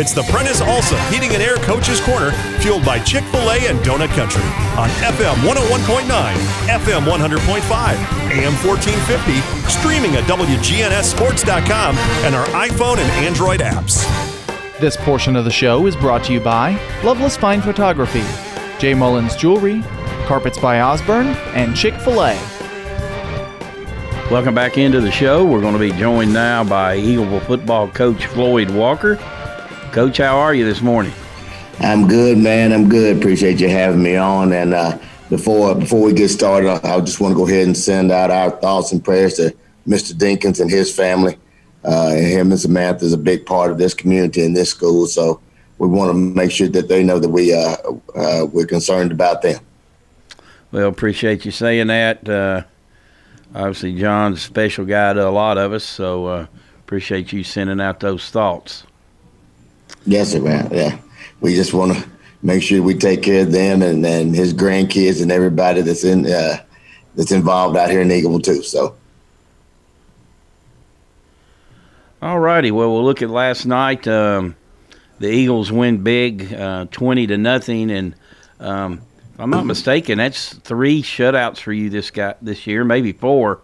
It's the Prentice Alsa Heating and Air Coaches Corner, fueled by Chick fil A and Donut Country on FM 101.9, FM 100.5, AM 1450, streaming at WGNSSports.com, and our iPhone and Android apps. This portion of the show is brought to you by Loveless Fine Photography, J. Mullins Jewelry, Carpets by Osborne, and Chick fil A. Welcome back into the show. We're going to be joined now by Eagleville football coach Floyd Walker. Coach, how are you this morning? I'm good, man. I'm good. Appreciate you having me on. And uh, before before we get started, I just want to go ahead and send out our thoughts and prayers to Mr. Dinkins and his family. Uh, and him and Samantha is a big part of this community and this school. So we want to make sure that they know that we uh, uh we're concerned about them. Well, appreciate you saying that. Uh, obviously, John's a special guy to a lot of us, so uh, appreciate you sending out those thoughts. Yes, man. Yeah, we just want to make sure we take care of them and, and his grandkids and everybody that's in uh, that's involved out here in Eagleville too. So. All righty. Well, we'll look at last night. Um, the Eagles win big, uh, twenty to nothing, and um, if I'm not mistaken, that's three shutouts for you this guy this year, maybe four.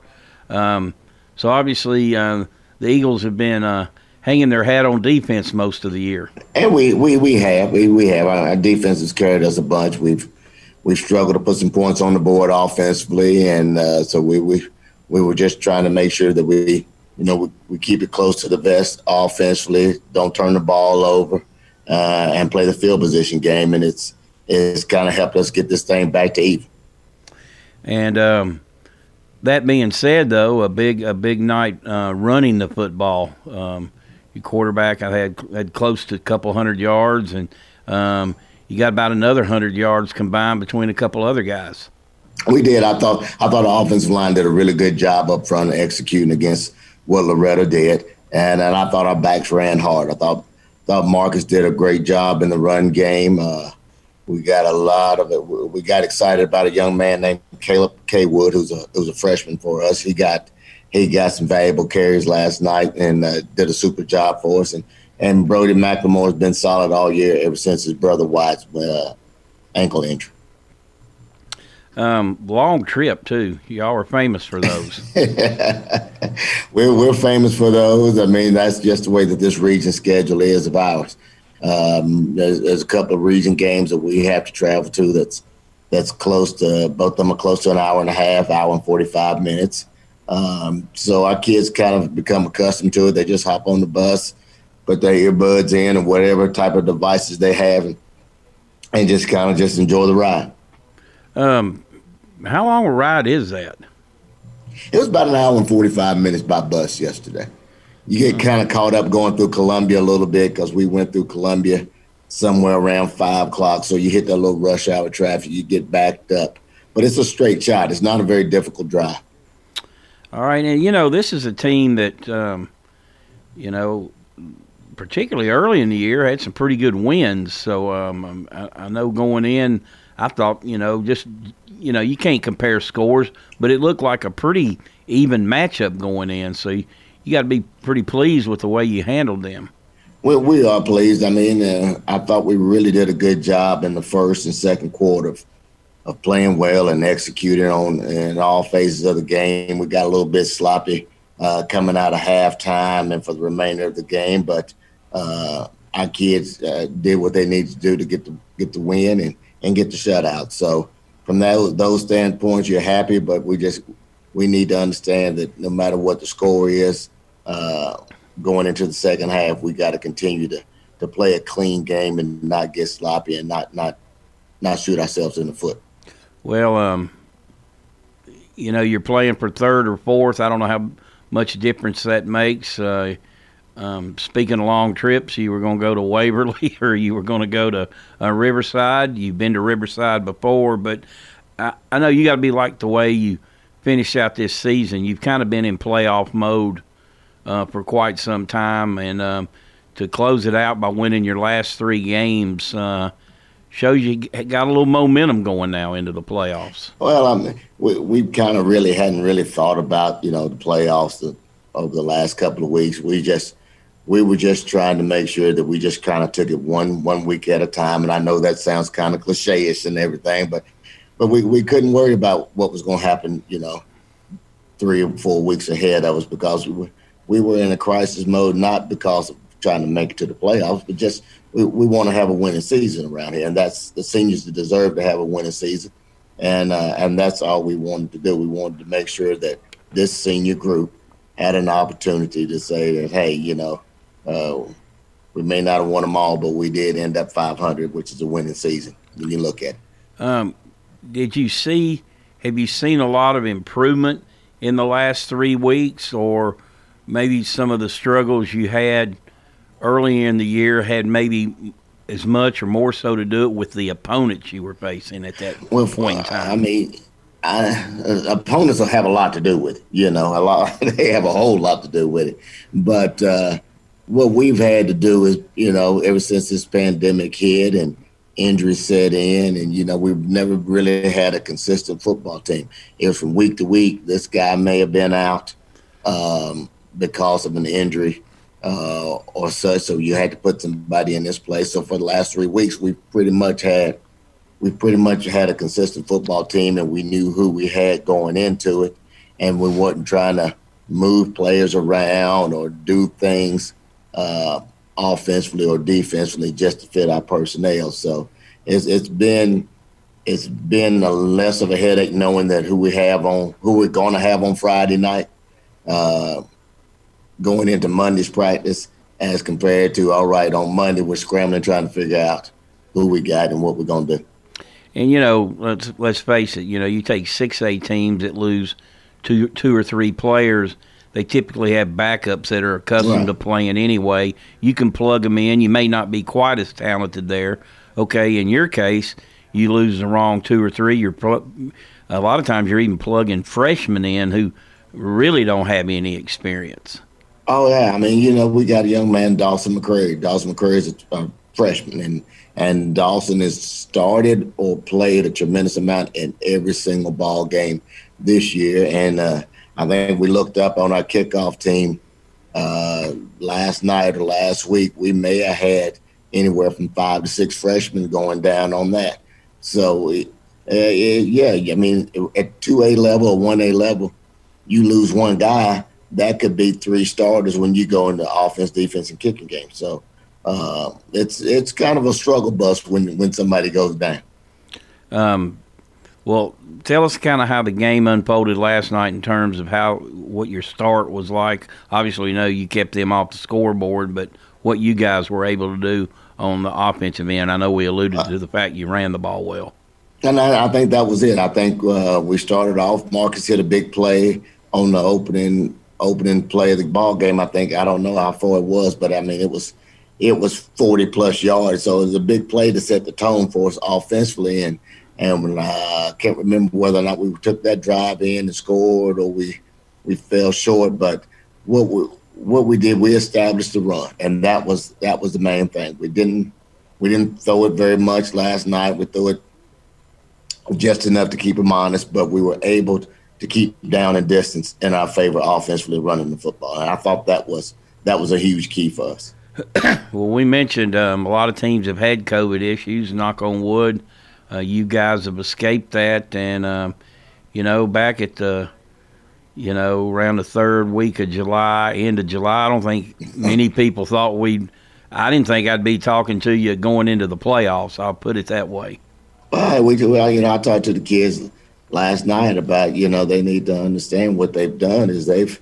Um, so obviously, uh, the Eagles have been uh, hanging their hat on defense most of the year. And we we, we have we, we have our defense has carried us a bunch. We've we've struggled to put some points on the board offensively, and uh, so we we we were just trying to make sure that we you know we, we keep it close to the vest offensively, don't turn the ball over, uh, and play the field position game, and it's it's kind of helped us get this thing back to even. And um, that being said, though, a big a big night uh, running the football. Um, quarterback, I had had close to a couple hundred yards, and um, you got about another hundred yards combined between a couple other guys. We did. I thought I thought the offensive line did a really good job up front executing against what Loretto did, and and I thought our backs ran hard. I thought thought Marcus did a great job in the run game. Uh, we got a lot of it. We got excited about a young man named Caleb K. Wood, who's a who's a freshman for us. He got he got some valuable carries last night and uh, did a super job for us. And and Brody McLemore has been solid all year ever since his brother Wyatt's uh, ankle injury. Um, long trip too. Y'all are famous for those. we're we're famous for those. I mean, that's just the way that this region schedule is of ours. Um, there's, there's, a couple of region games that we have to travel to. That's that's close to both of them are close to an hour and a half, hour and forty five minutes. Um, so our kids kind of become accustomed to it. They just hop on the bus, put their earbuds in, and whatever type of devices they have, and, and just kind of just enjoy the ride. Um, how long a ride is that? It was about an hour and forty five minutes by bus yesterday you get kind of caught up going through Columbia a little bit because we went through Columbia somewhere around five o'clock. So you hit that little rush hour traffic, you get backed up. But it's a straight shot. It's not a very difficult drive. All right, and you know this is a team that, um, you know, particularly early in the year had some pretty good wins. So um, I, I know going in, I thought you know just you know you can't compare scores, but it looked like a pretty even matchup going in. So. You, you got to be pretty pleased with the way you handled them. Well, we are pleased. I mean, uh, I thought we really did a good job in the first and second quarter of, of playing well and executing on in all phases of the game. We got a little bit sloppy uh, coming out of halftime and for the remainder of the game, but uh, our kids uh, did what they needed to do to get the get the win and, and get the shutout. So from that, those standpoints, you're happy, but we just we need to understand that no matter what the score is, uh, going into the second half, we got to continue to to play a clean game and not get sloppy and not not not shoot ourselves in the foot. Well, um, you know, you're playing for third or fourth. I don't know how much difference that makes. Uh, um, speaking of long trips, you were going to go to Waverly or you were going to go to uh, Riverside. You've been to Riverside before, but I, I know you got to be like the way you finish out this season. You've kind of been in playoff mode uh, for quite some time, and um, to close it out by winning your last three games uh, shows you got a little momentum going now into the playoffs. Well, I mean, we we kind of really hadn't really thought about you know the playoffs the, over the last couple of weeks. We just we were just trying to make sure that we just kind of took it one one week at a time. And I know that sounds kind of cliche-ish and everything, but but we, we couldn't worry about what was going to happen, you know, three or four weeks ahead. That was because we were we were in a crisis mode, not because of trying to make it to the playoffs, but just we, we want to have a winning season around here, and that's the seniors that deserve to have a winning season, and uh, and that's all we wanted to do. We wanted to make sure that this senior group had an opportunity to say that, hey, you know, uh, we may not have won them all, but we did end up 500, which is a winning season when you look at it. Um, did you see? Have you seen a lot of improvement in the last three weeks, or maybe some of the struggles you had early in the year had maybe as much or more so to do it with the opponents you were facing at that well, point in time? I mean, I, uh, opponents will have a lot to do with it. You know, a lot. they have a whole lot to do with it. But uh, what we've had to do is, you know, ever since this pandemic hit and injuries set in, and you know, we've never really had a consistent football team. It was from week to week. This guy may have been out um, because of an injury uh, or such, so you had to put somebody in this place. So for the last three weeks, we've pretty much had we pretty much had a consistent football team, and we knew who we had going into it, and we weren't trying to move players around or do things uh, offensively or defensively just to fit our personnel. So it's it's been it's been a less of a headache knowing that who we have on who we're going to have on Friday night, uh, going into Monday's practice, as compared to all right on Monday we're scrambling trying to figure out who we got and what we're going to do. And you know, let's let's face it. You know, you take six A teams that lose two two or three players they typically have backups that are accustomed right. to playing anyway. You can plug them in. You may not be quite as talented there. Okay, in your case, you lose the wrong two or three. You're pl- a lot of times you're even plugging freshmen in who really don't have any experience. Oh yeah, I mean you know we got a young man Dawson McCrary. Dawson McCrary is a, a freshman, and and Dawson has started or played a tremendous amount in every single ball game this year, and uh, I think we looked up on our kickoff team uh, last night or last week. We may have had anywhere from five to six freshmen going down on that. So, uh, yeah, I mean, at 2A level or 1A level, you lose one guy, that could be three starters when you go into offense, defense, and kicking game. So, uh, it's it's kind of a struggle bus when when somebody goes down. Um, well, tell us kind of how the game unfolded last night in terms of how what your start was like. Obviously, you know you kept them off the scoreboard, but what you guys were able to do on the offensive end. I know we alluded to the fact you ran the ball well. And I, I think that was it. I think uh, we started off. Marcus hit a big play on the opening opening play of the ball game. I think I don't know how far it was, but I mean it was it was 40 plus yards. So it was a big play to set the tone for us offensively. And and uh, I can't remember whether or not we took that drive in and scored or we we fell short. But what we what we did, we established the run, and that was that was the main thing. We didn't we didn't throw it very much last night. We threw it just enough to keep them honest, but we were able to keep down and distance in our favor offensively running the football. And I thought that was that was a huge key for us. well, we mentioned um, a lot of teams have had COVID issues. Knock on wood uh, you guys have escaped that, and um, you know, back at the, you know, around the third week of July, end of July, I don't think many people thought we'd. I didn't think I'd be talking to you going into the playoffs. I'll put it that way. Well, we, well, you know, I talked to the kids last night about, you know, they need to understand what they've done is they've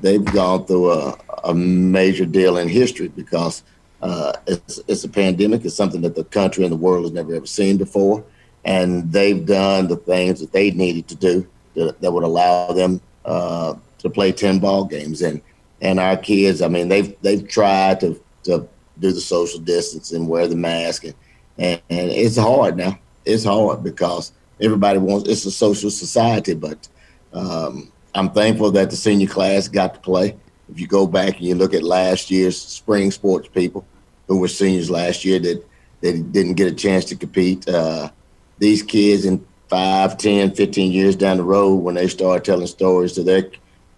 they've gone through a, a major deal in history because uh, it's, it's a pandemic. It's something that the country and the world has never ever seen before, and they've done the things that they needed to do that, that would allow them uh, to play ten ball games. And and our kids, I mean, they've they've tried to to do the social distance and wear the mask, and, and, and it's hard now. It's hard because everybody wants. It's a social society, but um, I'm thankful that the senior class got to play. If you go back and you look at last year's spring sports people, who were seniors last year that that didn't get a chance to compete. Uh, these kids in 5, 10, 15 years down the road, when they start telling stories to their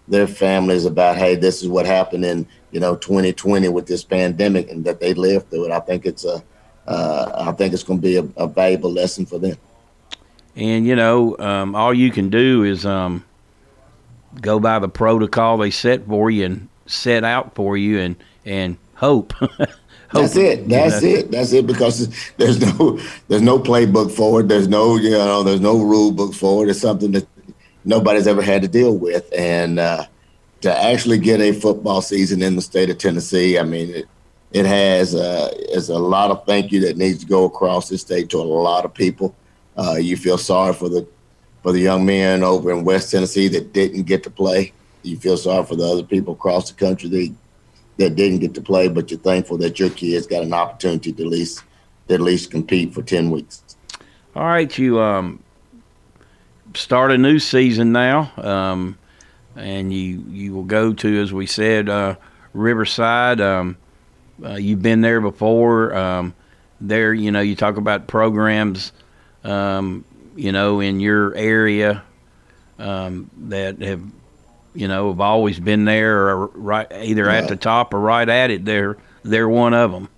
their families about, hey, this is what happened in you know 2020 with this pandemic and that they lived through it. I think it's a uh, I think it's going to be a, a, valuable lesson for them. And you know, um, all you can do is um, go by the protocol they set for you and set out for you, and and hope. hope That's it. That's you know. it. That's it. Because there's no there's no playbook for it. There's no you know there's no rule book for it. It's something that nobody's ever had to deal with, and uh, to actually get a football season in the state of Tennessee, I mean, it, it has uh, is a lot of thank you that needs to go across the state to a lot of people. Uh, you feel sorry for the for the young men over in West Tennessee that didn't get to play. You feel sorry for the other people across the country that that didn't get to play, but you're thankful that your kids got an opportunity to at least to at least compete for ten weeks. All right, you um, start a new season now, um, and you you will go to, as we said, uh, Riverside. Um, uh, you've been there before. Um, there, you know, you talk about programs, um, you know, in your area um, that have, you know, have always been there, or right either yeah. at the top or right at it. They're they're one of them.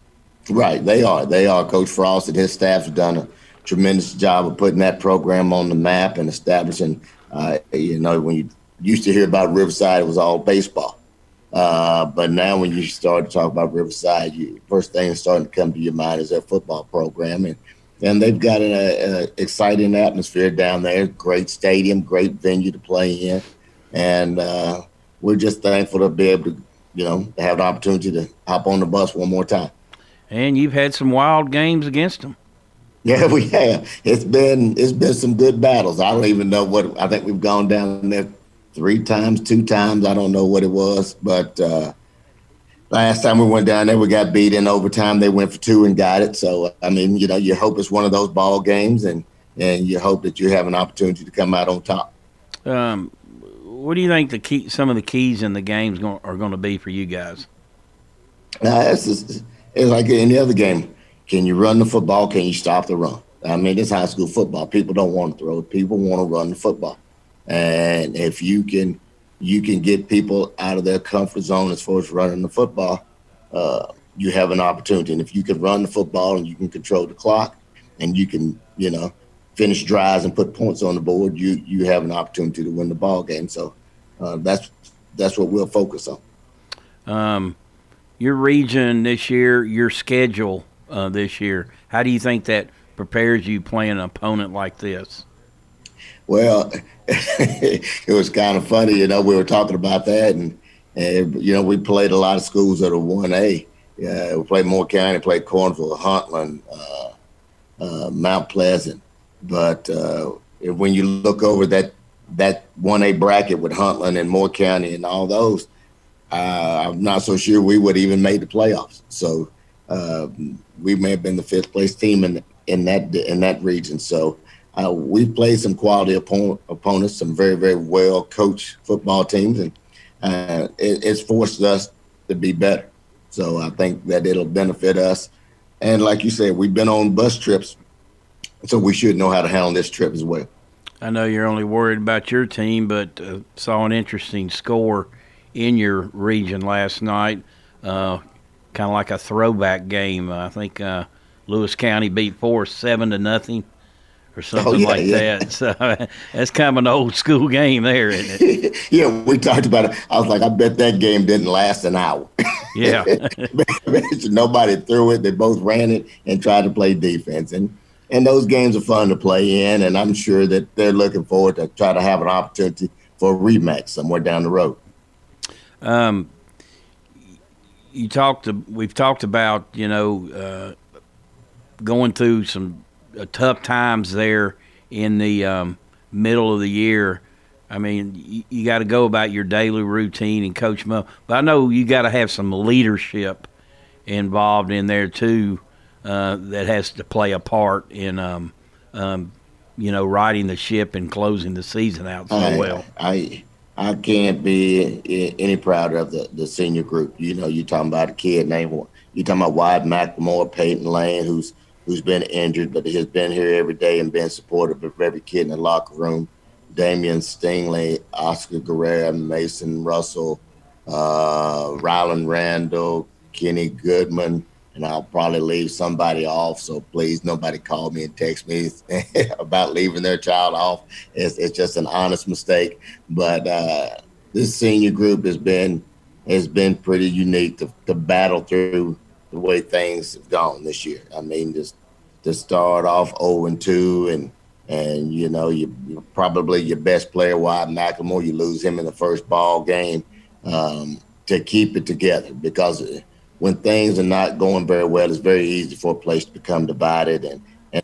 Right, they are. They are. Coach Frost and his staff have done a tremendous job of putting that program on the map and establishing. Uh, you know, when you used to hear about Riverside, it was all baseball. Uh, but now, when you start to talk about Riverside, you, first thing that's starting to come to your mind is their football program, and and they've got an, an exciting atmosphere down there. Great stadium, great venue to play in, and uh, we're just thankful to be able to, you know, have the opportunity to hop on the bus one more time. And you've had some wild games against them. Yeah, we have. It's been it's been some good battles. I don't even know what I think we've gone down there three times, two times. I don't know what it was, but uh, last time we went down there, we got beat in overtime. They went for two and got it. So I mean, you know, you hope it's one of those ball games, and and you hope that you have an opportunity to come out on top. Um, what do you think the key, some of the keys in the games are going to be for you guys? Uh, it's, just, it's like any other game. Can you run the football? Can you stop the run? I mean, it's high school football. People don't want to throw. People want to run the football. And if you can you can get people out of their comfort zone as far as running the football, uh, you have an opportunity. And if you can run the football and you can control the clock and you can, you know, finish drives and put points on the board, you you have an opportunity to win the ball game. So uh, that's that's what we'll focus on. Um, your region this year, your schedule uh, this year, how do you think that prepares you playing an opponent like this? Well, it was kind of funny, you know. We were talking about that, and, and you know, we played a lot of schools that are one A. Yeah, we played Moore County, played Cornersville, Huntland, uh, uh, Mount Pleasant. But uh, when you look over that that one A bracket with Huntland and Moore County and all those, uh, I'm not so sure we would even made the playoffs. So we may have been the fifth place team in in that in that region. So uh, we've played some quality opponent, opponents, some very, very well coached football teams, and uh, it, it's forced us to be better. So I think that it'll benefit us. And like you said, we've been on bus trips, so we should know how to handle this trip as well. I know you're only worried about your team, but uh, saw an interesting score in your region last night. Uh, kind of like a throwback game. I think uh, Lewis County beat Forrest seven to nothing or oh, something oh, yeah, like yeah. that. So that's kind of an old school game there, isn't it? yeah, we talked about it. I was like, I bet that game didn't last an hour. Yeah. Nobody threw it. They both ran it and tried to play defense. And and those games are fun to play in. And I'm sure that they're looking forward to try to have an opportunity for a rematch somewhere down the road. Um, you talked. To, we've talked about you know uh, going through some tough times there in the um, middle of the year. I mean, you, you got to go about your daily routine and coach them up. But I know you got to have some leadership involved in there too uh, that has to play a part in, um, um, you know, riding the ship and closing the season out so I, well. I I can't be any prouder of the, the senior group. You know, you're talking about a kid named you talking about Wyatt McLemore, Peyton Lane, who's who's been injured, but he has been here every day and been supportive of every kid in the locker room. Damian Stingley, Oscar Guerrera, Mason Russell, uh, Ryland Randall, Kenny Goodman, and I'll probably leave somebody off. So please, nobody call me and text me about leaving their child off. It's, it's just an honest mistake. But uh, this senior group has been has been pretty unique to, to battle through the way things have gone this year. I mean, just to start off 0 and 2 and and you know you probably your best player Wyatt McLemore you lose him in the first ball game um, to keep it together because when things are not going very well it's very easy for a place to become divided and, and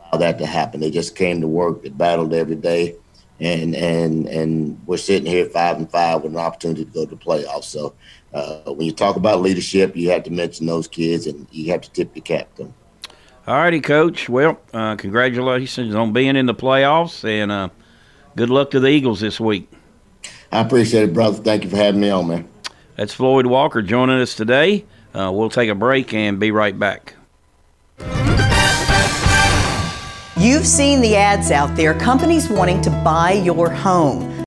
allow that to happen. They just came to work they battled every day and and and we're sitting here five and five with an opportunity to go to the playoffs. So uh, when you talk about leadership, you have to mention those kids, and you have to tip your cap to them. All righty, Coach. Well, uh, congratulations on being in the playoffs, and uh, good luck to the Eagles this week. I appreciate it, brother. Thank you for having me on, man. That's Floyd Walker joining us today. Uh, we'll take a break and be right back. You've seen the ads out there, companies wanting to buy your home.